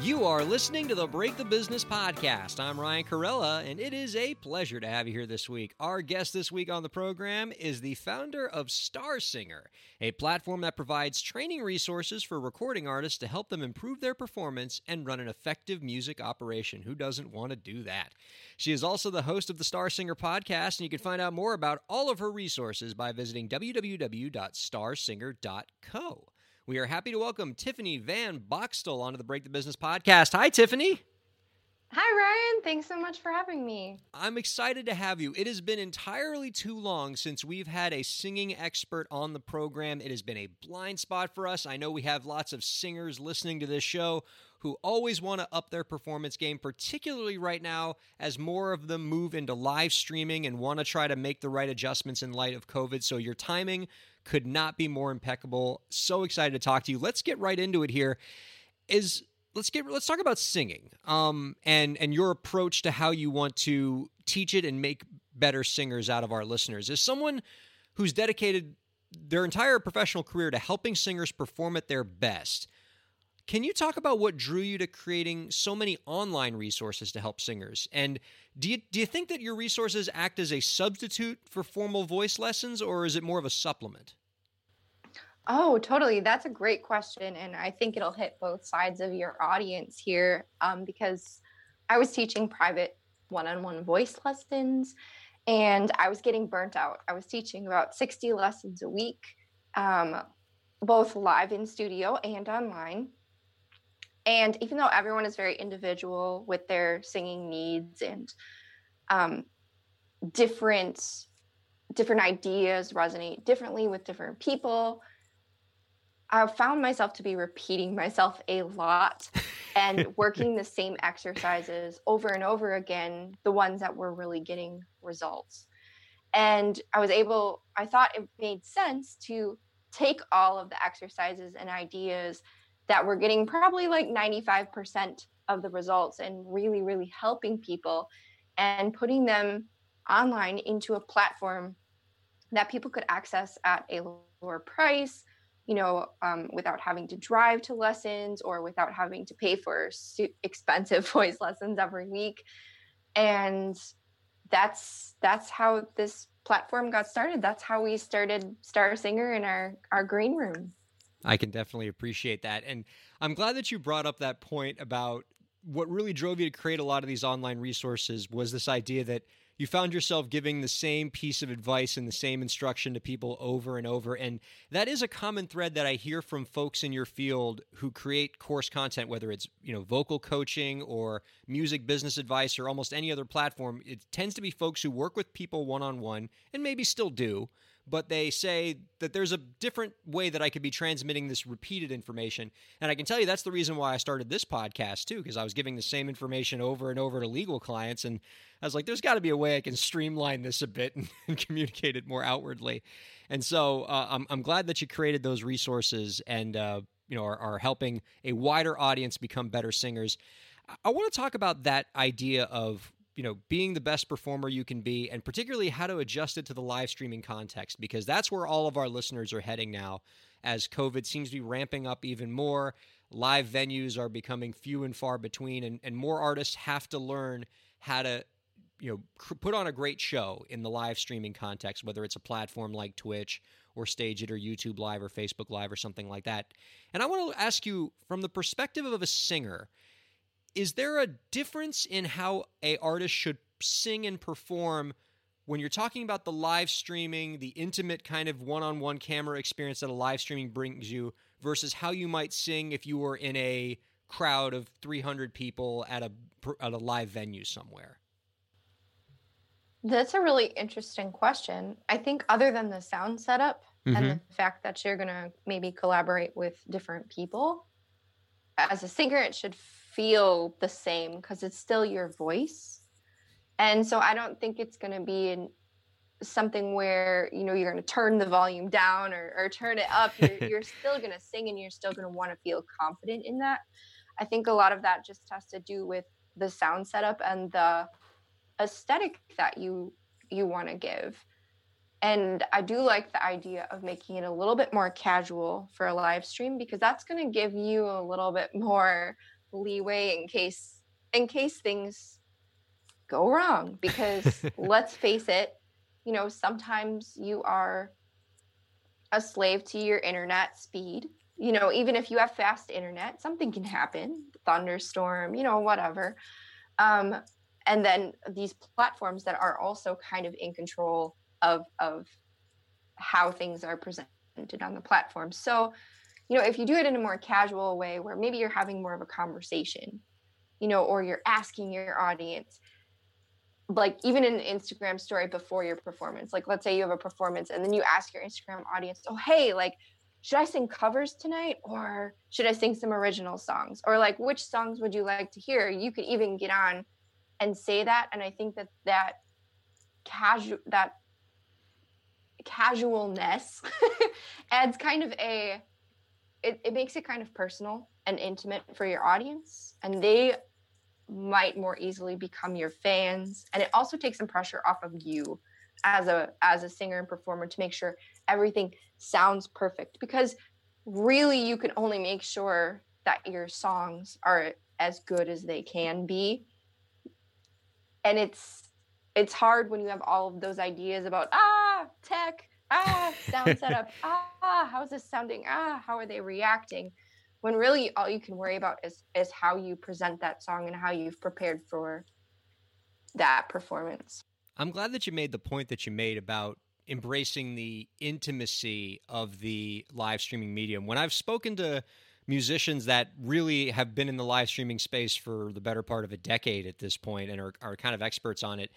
You are listening to the Break the Business podcast. I'm Ryan Kairalla, and it is a pleasure to have you here this week. Our guest this week on the program is the founder of Star Singer, a platform that provides training resources for recording artists to help them improve their performance and run an effective music operation. Who doesn't want to do that? She is also the host of the Star Singer podcast, and you can find out more about all of her resources by visiting www.starsinger.co. We are happy to welcome Tiffany Van Boxtel onto the Break the Business podcast. Hi, Tiffany. Hi, Ryan. Thanks so much for having me. I'm excited to have you. It has been entirely too long since we've had a singing expert on the program. It has been a blind spot for us. I know we have lots of singers listening to this show who always want to up their performance game, particularly right now as more of them move into live streaming and want to try to make the right adjustments in light of COVID. So your timing could not be more impeccable. So excited to talk to you. Let's get right into it here. Is let's get let's talk about singing um, and and your approach to how you want to teach it and make better singers out of our listeners. As someone who's dedicated their entire professional career to helping singers perform at their best, can you talk about what drew you to creating so many online resources to help singers? And do you do you think that your resources act as a substitute for formal voice lessons or is it more of a supplement? Oh, totally. That's a great question. And I think it'll hit both sides of your audience here um, because I was teaching private one on one voice lessons and I was getting burnt out. I was teaching about 60 lessons a week, um, both live in studio and online. And even though everyone is very individual with their singing needs and um, different different ideas resonate differently with different people, I found myself to be repeating myself a lot and working the same exercises over and over again, the ones that were really getting results. And I was able, I thought it made sense to take all of the exercises and ideas that were getting probably like 95% of the results and really, really helping people and putting them online into a platform that people could access at a lower price you know, um, without having to drive to lessons or without having to pay for su- expensive voice lessons every week. And that's that's how this platform got started. That's how we started Star Singer in our our green room. I can definitely appreciate that. And I'm glad that you brought up that point about what really drove you to create a lot of these online resources was this idea that you found yourself giving the same piece of advice and the same instruction to people over and over. And that is a common thread that I hear from folks in your field who create course content, whether it's, you know, vocal coaching or music business advice or almost any other platform. It tends to be folks who work with people one on one and maybe still do but they say that there's a different way that I could be transmitting this repeated information. And I can tell you that's the reason why I started this podcast too, because I was giving the same information over and over to legal clients. And I was like, there's got to be a way I can streamline this a bit and, and communicate it more outwardly. And so uh, I'm, I'm glad that you created those resources and, uh, you know, are, are helping a wider audience become better singers. I want to talk about that idea of you know being the best performer you can be and particularly how to adjust it to the live streaming context because that's where all of our listeners are heading now as covid seems to be ramping up even more. Live venues are becoming few and far between and, and more artists have to learn how to you know cr- put on a great show in the live streaming context whether it's a platform like twitch or StageIt or youtube live or facebook live or something like that. And i want to ask you from the perspective of a singer is there a difference in how a artist should sing and perform when you're talking about the live streaming, the intimate kind of one-on-one camera experience that a live streaming brings you versus how you might sing if you were in a crowd of 300 people at a at a live venue somewhere? That's a really interesting question. I think other than the sound setup mm-hmm. and the fact that you're going to maybe collaborate with different people, as a singer it should feel the same because it's still your voice. And so I don't think it's going to be in something where you know you're going to turn the volume down or, or turn it up. You're, you're still going to sing and you're still going to want to feel confident in that. I think a lot of that just has to do with the sound setup and the aesthetic that you you want to give. And I do like the idea of making it a little bit more casual for a live stream because that's going to give you a little bit more leeway in case in case things go wrong because let's face it, you know, sometimes you are a slave to your internet speed. You know, even if you have fast internet, something can happen, thunderstorm, you know, whatever. Um, and then these platforms that are also kind of in control of of how things are presented on the platform. So, you know, if you do it in a more casual way where maybe you're having more of a conversation, you know, or you're asking your audience, like even in an Instagram story before your performance, like let's say you have a performance and then you ask your Instagram audience, oh, hey, like, should I sing covers tonight or should I sing some original songs? Or like, which songs would you like to hear? You could even get on and say that. And I think that that casual, that casualness adds kind of a it, it makes it kind of personal and intimate for your audience and they might more easily become your fans and it also takes some pressure off of you as a as a singer and performer to make sure everything sounds perfect because really you can only make sure that your songs are as good as they can be. And it's it's hard when you have all of those ideas about ah tech ah sound setup. Ah how's this sounding? Ah how are they reacting? When really all you can worry about is is how you present that song and how you've prepared for that performance. I'm glad that you made the point that you made about embracing the intimacy of the live streaming medium. When i've spoken to musicians that really have been in the live streaming space for the better part of a decade at this point and are, are kind of experts on it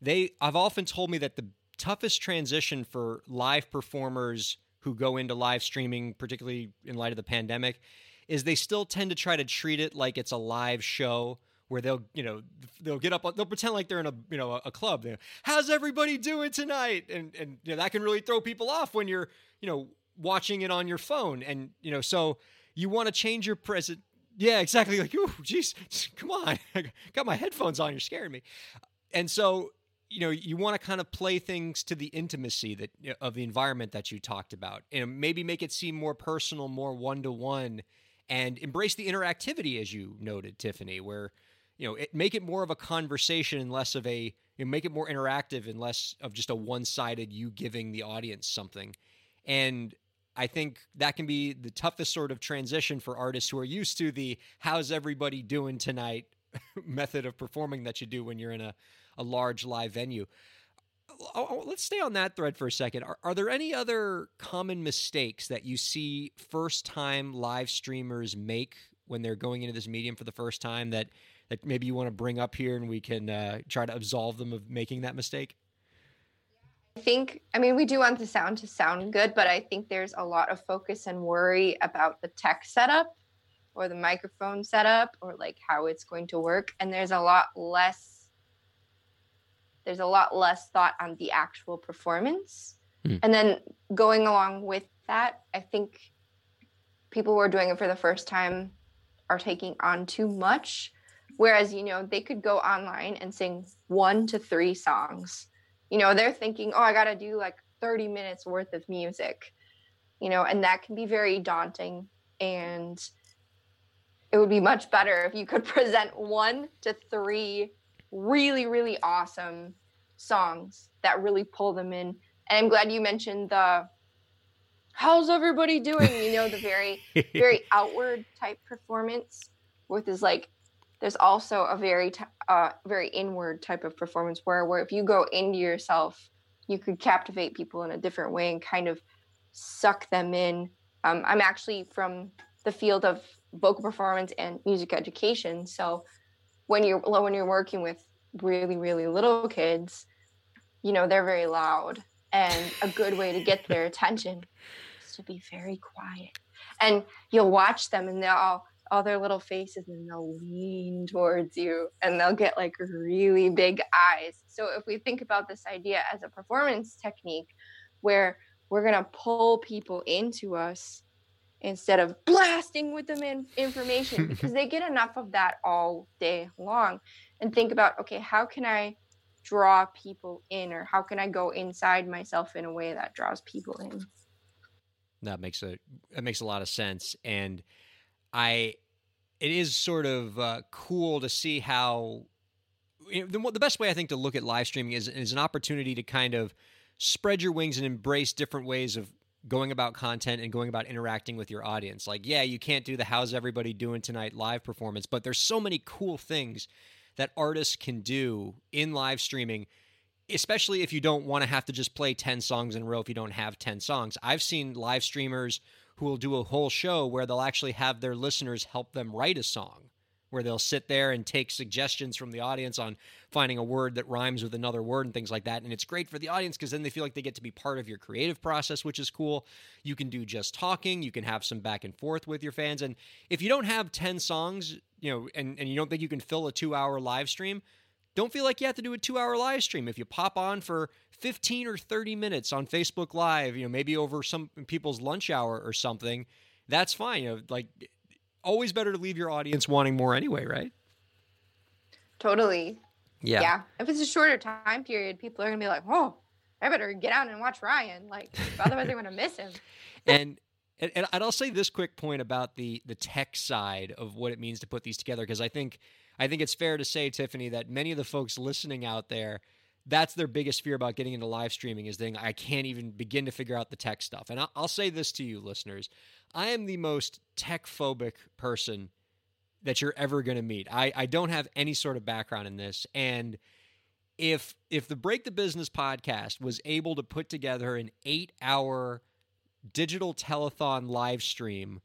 they i've often told me that the toughest transition for live performers who go into live streaming particularly in light of the pandemic is they still tend to try to treat it like it's a live show where they'll you know they'll get up they'll pretend like they're in a you know a club how's everybody doing tonight and and you know, that can really throw people off when you're you know watching it on your phone and you know so you want to change your present. Yeah, exactly. Like, oh, geez, come on. I got my headphones on. You're scaring me. And so, you know, you want to kind of play things to the intimacy that of the environment that you talked about, and maybe make it seem more personal, more one to one, and embrace the interactivity, as you noted, Tiffany, where you know, it, make it more of a conversation and less of a you know, make it more interactive and less of just a one sided you giving the audience something. And I think that can be the toughest sort of transition for artists who are used to the how's everybody doing tonight method of performing that you do when you're in a, a large live venue. Oh, oh, let's stay on that thread for a second. Are, are there any other common mistakes that you see first time live streamers make when they're going into this medium for the first time that, that maybe you want to bring up here and we can uh, try to absolve them of making that mistake? I think, I mean, we do want the sound to sound good, but I think there's a lot of focus and worry about the tech setup or the microphone setup or like how it's going to work. And there's a lot less, there's a lot less thought on the actual performance. Mm. And then going along with that, I think people who are doing it for the first time are taking on too much. Whereas, you know, they could go online and sing one to three songs you know they're thinking oh i got to do like 30 minutes worth of music you know and that can be very daunting and it would be much better if you could present one to three really really awesome songs that really pull them in. And i'm glad you mentioned the how's everybody doing? You know the very very outward type performance with is like there's also a very t- uh, very inward type of performance where where if you go into yourself you could captivate people in a different way and kind of suck them in. Um, i'm actually from the field of vocal performance and music education so when you're when you're working with really really little kids you know they're very loud and a good way to get their attention is to be very quiet and you'll watch them and they'll all all their little faces and they'll lean towards you and they'll get like really big eyes. So if we think about this idea as a performance technique where we're going to pull people into us instead of blasting with them in information because they get enough of that all day long and think about okay how can i draw people in or how can i go inside myself in a way that draws people in? That makes a that makes a lot of sense. And i it is sort of uh, cool to see how you know, the, the best way i think to look at live streaming is, is an opportunity to kind of spread your wings and embrace different ways of going about content and going about interacting with your audience. Like, yeah, you can't do the how's everybody doing tonight live performance, but there's so many cool things that artists can do in live streaming, especially if you don't want to have to just play 10 songs in a row if you don't have 10 songs. I've seen live streamers who will do a whole show where they'll actually have their listeners help them write a song where they'll sit there and take suggestions from the audience on finding a word that rhymes with another word and things like that. And it's great for the audience because then they feel like they get to be part of your creative process, which is cool. You can do just talking, you can have some back and forth with your fans. And if you don't have 10 songs, you know, and, and you don't think you can fill a two hour live stream, don't feel like you have to do a two hour live stream. If you pop on for 15 or 30 minutes on Facebook Live, you know, maybe over some people's lunch hour or something, that's fine. You know, like always better to leave your audience wanting more anyway, right? Totally. Yeah. Yeah. If it's a shorter time period, people are gonna be like, "Whoa, I better get out and watch Ryan." Like, otherwise they're gonna miss him. and and, and I'll say this quick point about the the tech side of what it means to put these together because I think I think it's fair to say, Tiffany, that many of the folks listening out there, that's their biggest fear about getting into live streaming is that I can't even begin to figure out the tech stuff. And I'll, I'll say this to you, listeners: I am the most tech phobic person that you're ever going to meet. I, I don't have any sort of background in this. And if if the Break the Business podcast was able to put together an eight hour digital telethon live stream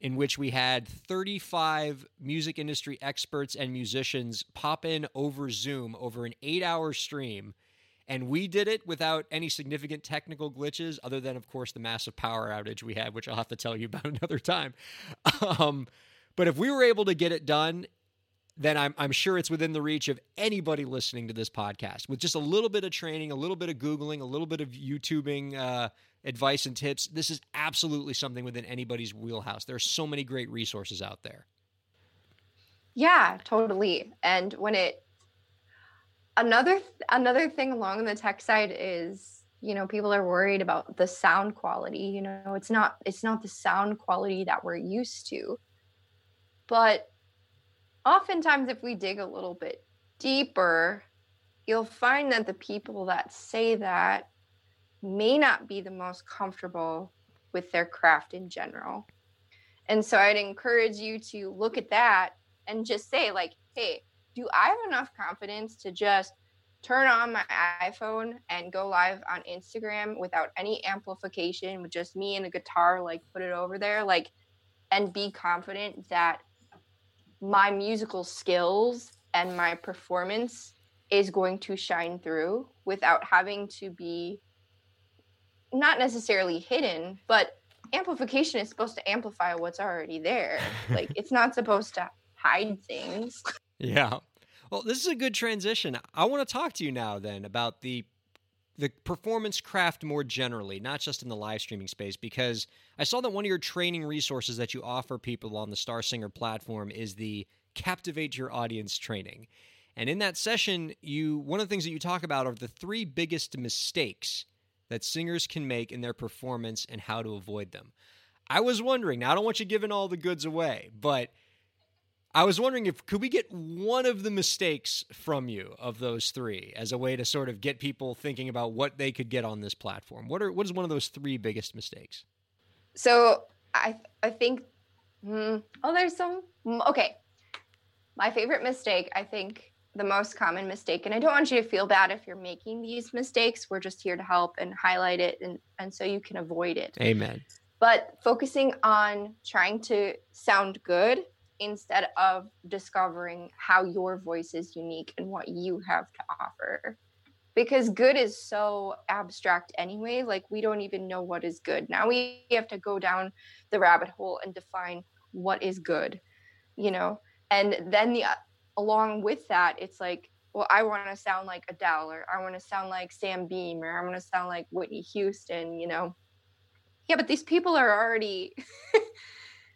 in which we had 35 music industry experts and musicians pop in over Zoom over an eight hour stream and we did it without any significant technical glitches, other than, of course, the massive power outage we had, which I'll have to tell you about another time. Um, but if we were able to get it done, then I'm, I'm sure it's within the reach of anybody listening to this podcast with just a little bit of training, a little bit of Googling, a little bit of YouTubing uh, advice and tips. This is absolutely something within anybody's wheelhouse. There are so many great resources out there. Yeah, totally. And when it another another thing along the tech side is you know people are worried about the sound quality you know it's not it's not the sound quality that we're used to. But oftentimes if we dig a little bit deeper you'll find that the people that say that may not be the most comfortable with their craft in general. And so i'd encourage you to look at that and just say like hey do I have enough confidence to just turn on my iPhone and go live on Instagram without any amplification with just me and a guitar, like put it over there, like, and be confident that my musical skills and my performance is going to shine through without having to be not necessarily hidden, but amplification is supposed to amplify what's already there. like, it's not supposed to hide things. Yeah. Well, this is a good transition. I want to talk to you now then about the the performance craft more generally, not just in the live streaming space, because I saw that one of your training resources that you offer people on the Star Singer platform is the Captivate Your Audience training. And in that session, you one of the things that you talk about are the three biggest mistakes that singers can make in their performance and how to avoid them. I was wondering, now I don't want you giving all the goods away, but I was wondering if could we get one of the mistakes from you of those three as a way to sort of get people thinking about what they could get on this platform. What are what is one of those three biggest mistakes? So I I think hmm, oh there's some hmm, okay. My favorite mistake, I think the most common mistake, and I don't want you to feel bad if you're making these mistakes. We're just here to help and highlight it and, and so you can avoid it. Amen. But focusing on trying to sound good instead of discovering how your voice is unique and what you have to offer. Because good is so abstract anyway, like we don't even know what is good. Now we have to go down the rabbit hole and define what is good. you know and then the uh, along with that it's like well i want to sound like adele or i want to sound like sam beam or i want to sound like whitney houston you know yeah but these people are already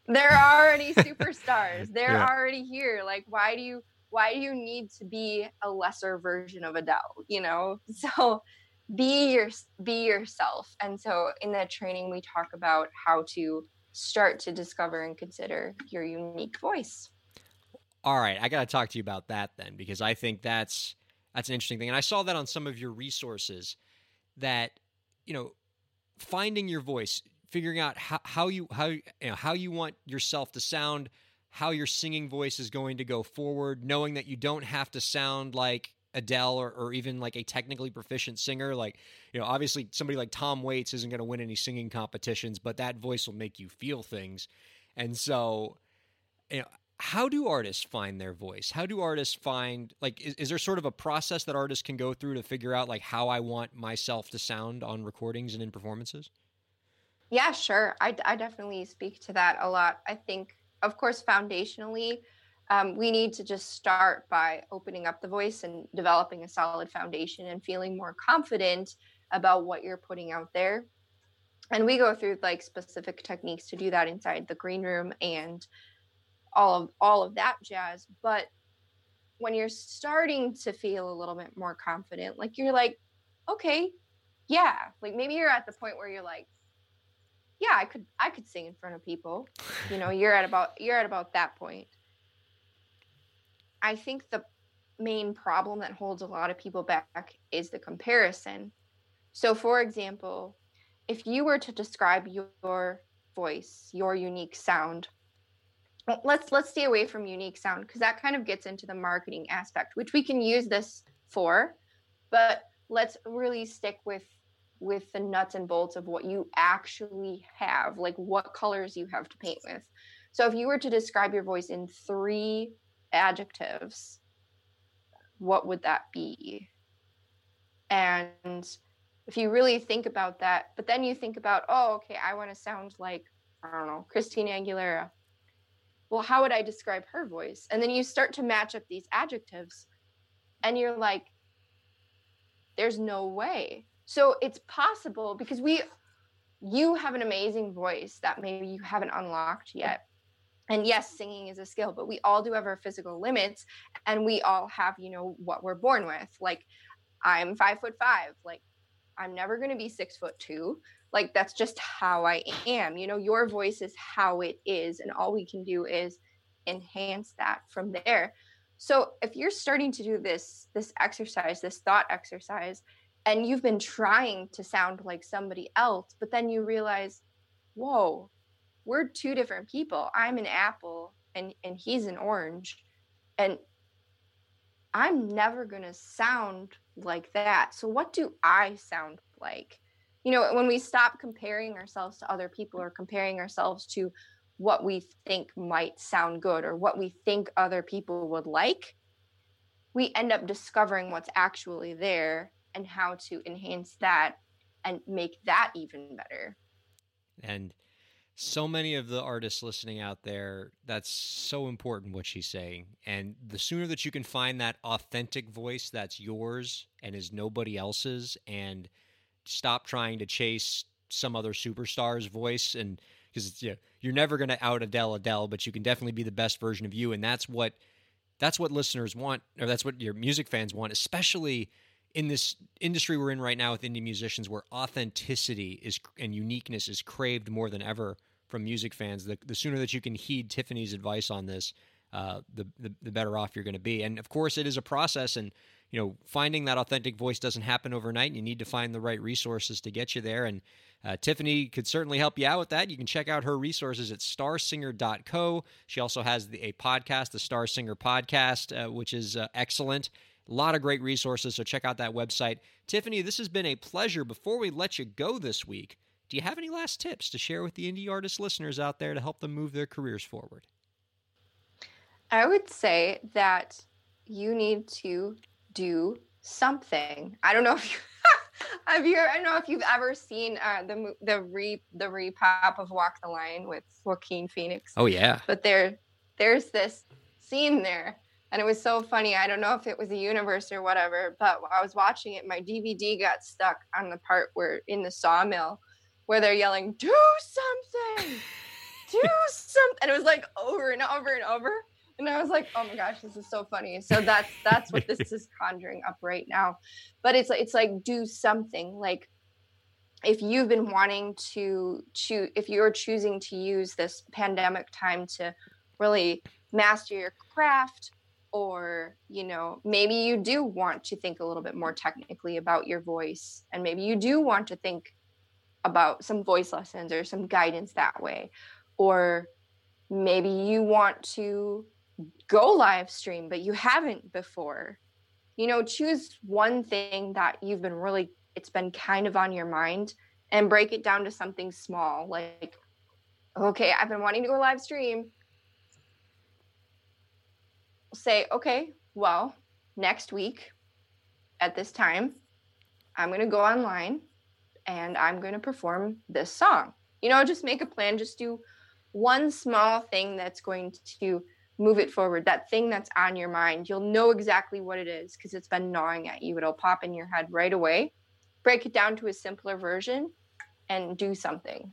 they're already superstars. They're yeah. already here. Like why do you why do you need to be a lesser version of adele you know? So be your be yourself. And so in that training we talk about how to start to discover and consider your unique voice. All right i got to talk to you about that then because i think that's that's an interesting thing. And i saw that on some of your resources that you know finding your voice figuring out how, how you how you know how you want yourself to sound how your singing voice is going to go forward knowing that you don't have to sound like Adele or, or even like a technically proficient singer. Like, you know, obviously somebody like Tom Waits isn't going to win any singing competitions, but that voice will make you feel things. And so, you know, how do artists find their voice? How do artists find like is, is there sort of a process that artists can go through to figure out like how I want myself to sound on recordings and in performances? Yeah, sure. I, I definitely speak to that a lot. I think, of course, foundationally, um, we need to just start by opening up the voice and developing a solid foundation and feeling more confident about what you're putting out there and we go through like specific techniques to do that inside the green room and all of all of that jazz but when you're starting to feel a little bit more confident like you're like okay yeah like maybe you're at the point where you're like yeah i could i could sing in front of people you know you're at about you're at about that point I think the main problem that holds a lot of people back is the comparison. So, for example, if you were to describe your voice, your unique sound, let's let's stay away from unique sound because that kind of gets into the marketing aspect, which we can use this for, but let's really stick with with the nuts and bolts of what you actually have, like what colors you have to paint with. So if you were to describe your voice in three adjectives, what would that be? And if you really think about that, but then you think about, oh, okay, I want to sound like, I don't know, Christina Aguilera. Well, how would I describe her voice? And then you start to match up these adjectives and you're like, there's no way. So it's possible because we, you have an amazing voice that maybe you haven't unlocked yet. And yes singing is a skill but we all do have our physical limits and we all have you know what we're born with. Like i'm five foot five. Like i'm never going to be six foot two. Like that's just how i am. You know your voice is how it is and all we can do is enhance that from there. So if you're starting to do this this exercise this thought exercise and you've been trying to sound like somebody else but then you realize whoa we're two different people. I'm an apple and and he's an orange. And I'm never going to sound like that. So what do I sound like? You know, when we stop comparing ourselves to other people or comparing ourselves to what we think might sound good or what we think other people would like, we end up discovering what's actually there and how to enhance that and make that even better. And so many of the artists listening out there that's so important what she's saying and the sooner that you can find that authentic voice that's yours and is nobody else's and stop trying to chase some other superstar's voice and because you know, you're never going to out Adele Adele but you can definitely be the best version of you and that's what that's what listeners want or that's what your music fans want especially in this industry we're in right now with indie musicians where authenticity is and uniqueness is craved more than ever from music fans the, the sooner that you can heed tiffany's advice on this uh, the, the, the better off you're going to be. And of course it is a process and you know finding that authentic voice doesn't happen overnight and you need to find the right resources to get you there. And uh, tiffany could certainly help you out with that. You can check out her resources at starsinger.co she also has the, a podcast the star singer podcast uh, which is uh, excellent a lot of great resources, so check out that website. Tiffany, this has been a pleasure. Before we let you go this week, do you have any last tips to share with the indie artist listeners out there to help them move their careers forward? I would say that you need to do something. I don't know if you have you I don't know if you've ever seen uh, the the re the repop of Walk the Line with Joaquin Phoenix. Oh yeah. But there there's this scene there and it was so funny. I don't know if it was a universe or whatever, but I was watching it, my DVD got stuck on the part where in the sawmill where they're yelling, "Do something, do something," and it was like over and over and over. And I was like, "Oh my gosh, this is so funny." So that's that's what this is conjuring up right now. But it's it's like do something. Like if you've been wanting to choose, if you're choosing to use this pandemic time to really master your craft or you know maybe you do want to think a little bit more technically about your voice and maybe you do want to think about some voice lessons or some guidance that way. Or maybe you want to go live stream but you haven't before. You know choose one thing that you've been really it's been kind of on your mind and break it down to something small like okay i've been wanting to go live stream say, okay, well, next week at this time, I'm going to go online and I'm going to perform this song. You know, just make a plan, just do one small thing that's going to move it forward, that thing that's on your mind. You'll know exactly what it is because it's been gnawing at you. It'll pop in your head right away. Break it down to a simpler version and do something.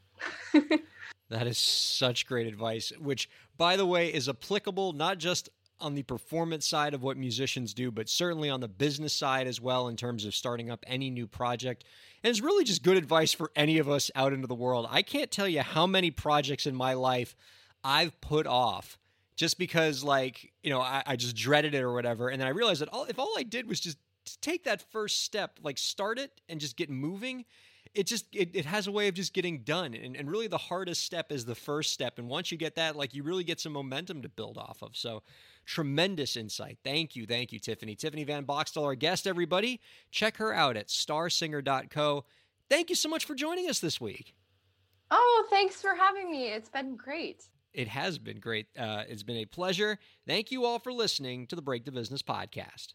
that is such great advice, which, by the way, is applicable not just on the performance side of what musicians do, but certainly on the business side as well in terms of starting up any new project. And it's really just good advice for any of us out into the world. I can't tell you how many projects in my life I've put off just because, like, you know, I, I just dreaded it or whatever. And then I realized that all, if all I did was just take that first step, like start it and just get moving, it just it, it has a way of just getting done and, and really the hardest step is the first step and once you get that like you really get some momentum to build off of so Tremendous insight. Thank you. Thank you, Tiffany. Tiffany Van Boxtel, our guest, everybody. Check her out at starsinger.co. Thank you so much for joining us this week. Oh, thanks for having me. It's been great. It has been great. Uh, it's been a pleasure. Thank you all for listening to the Break the Business podcast.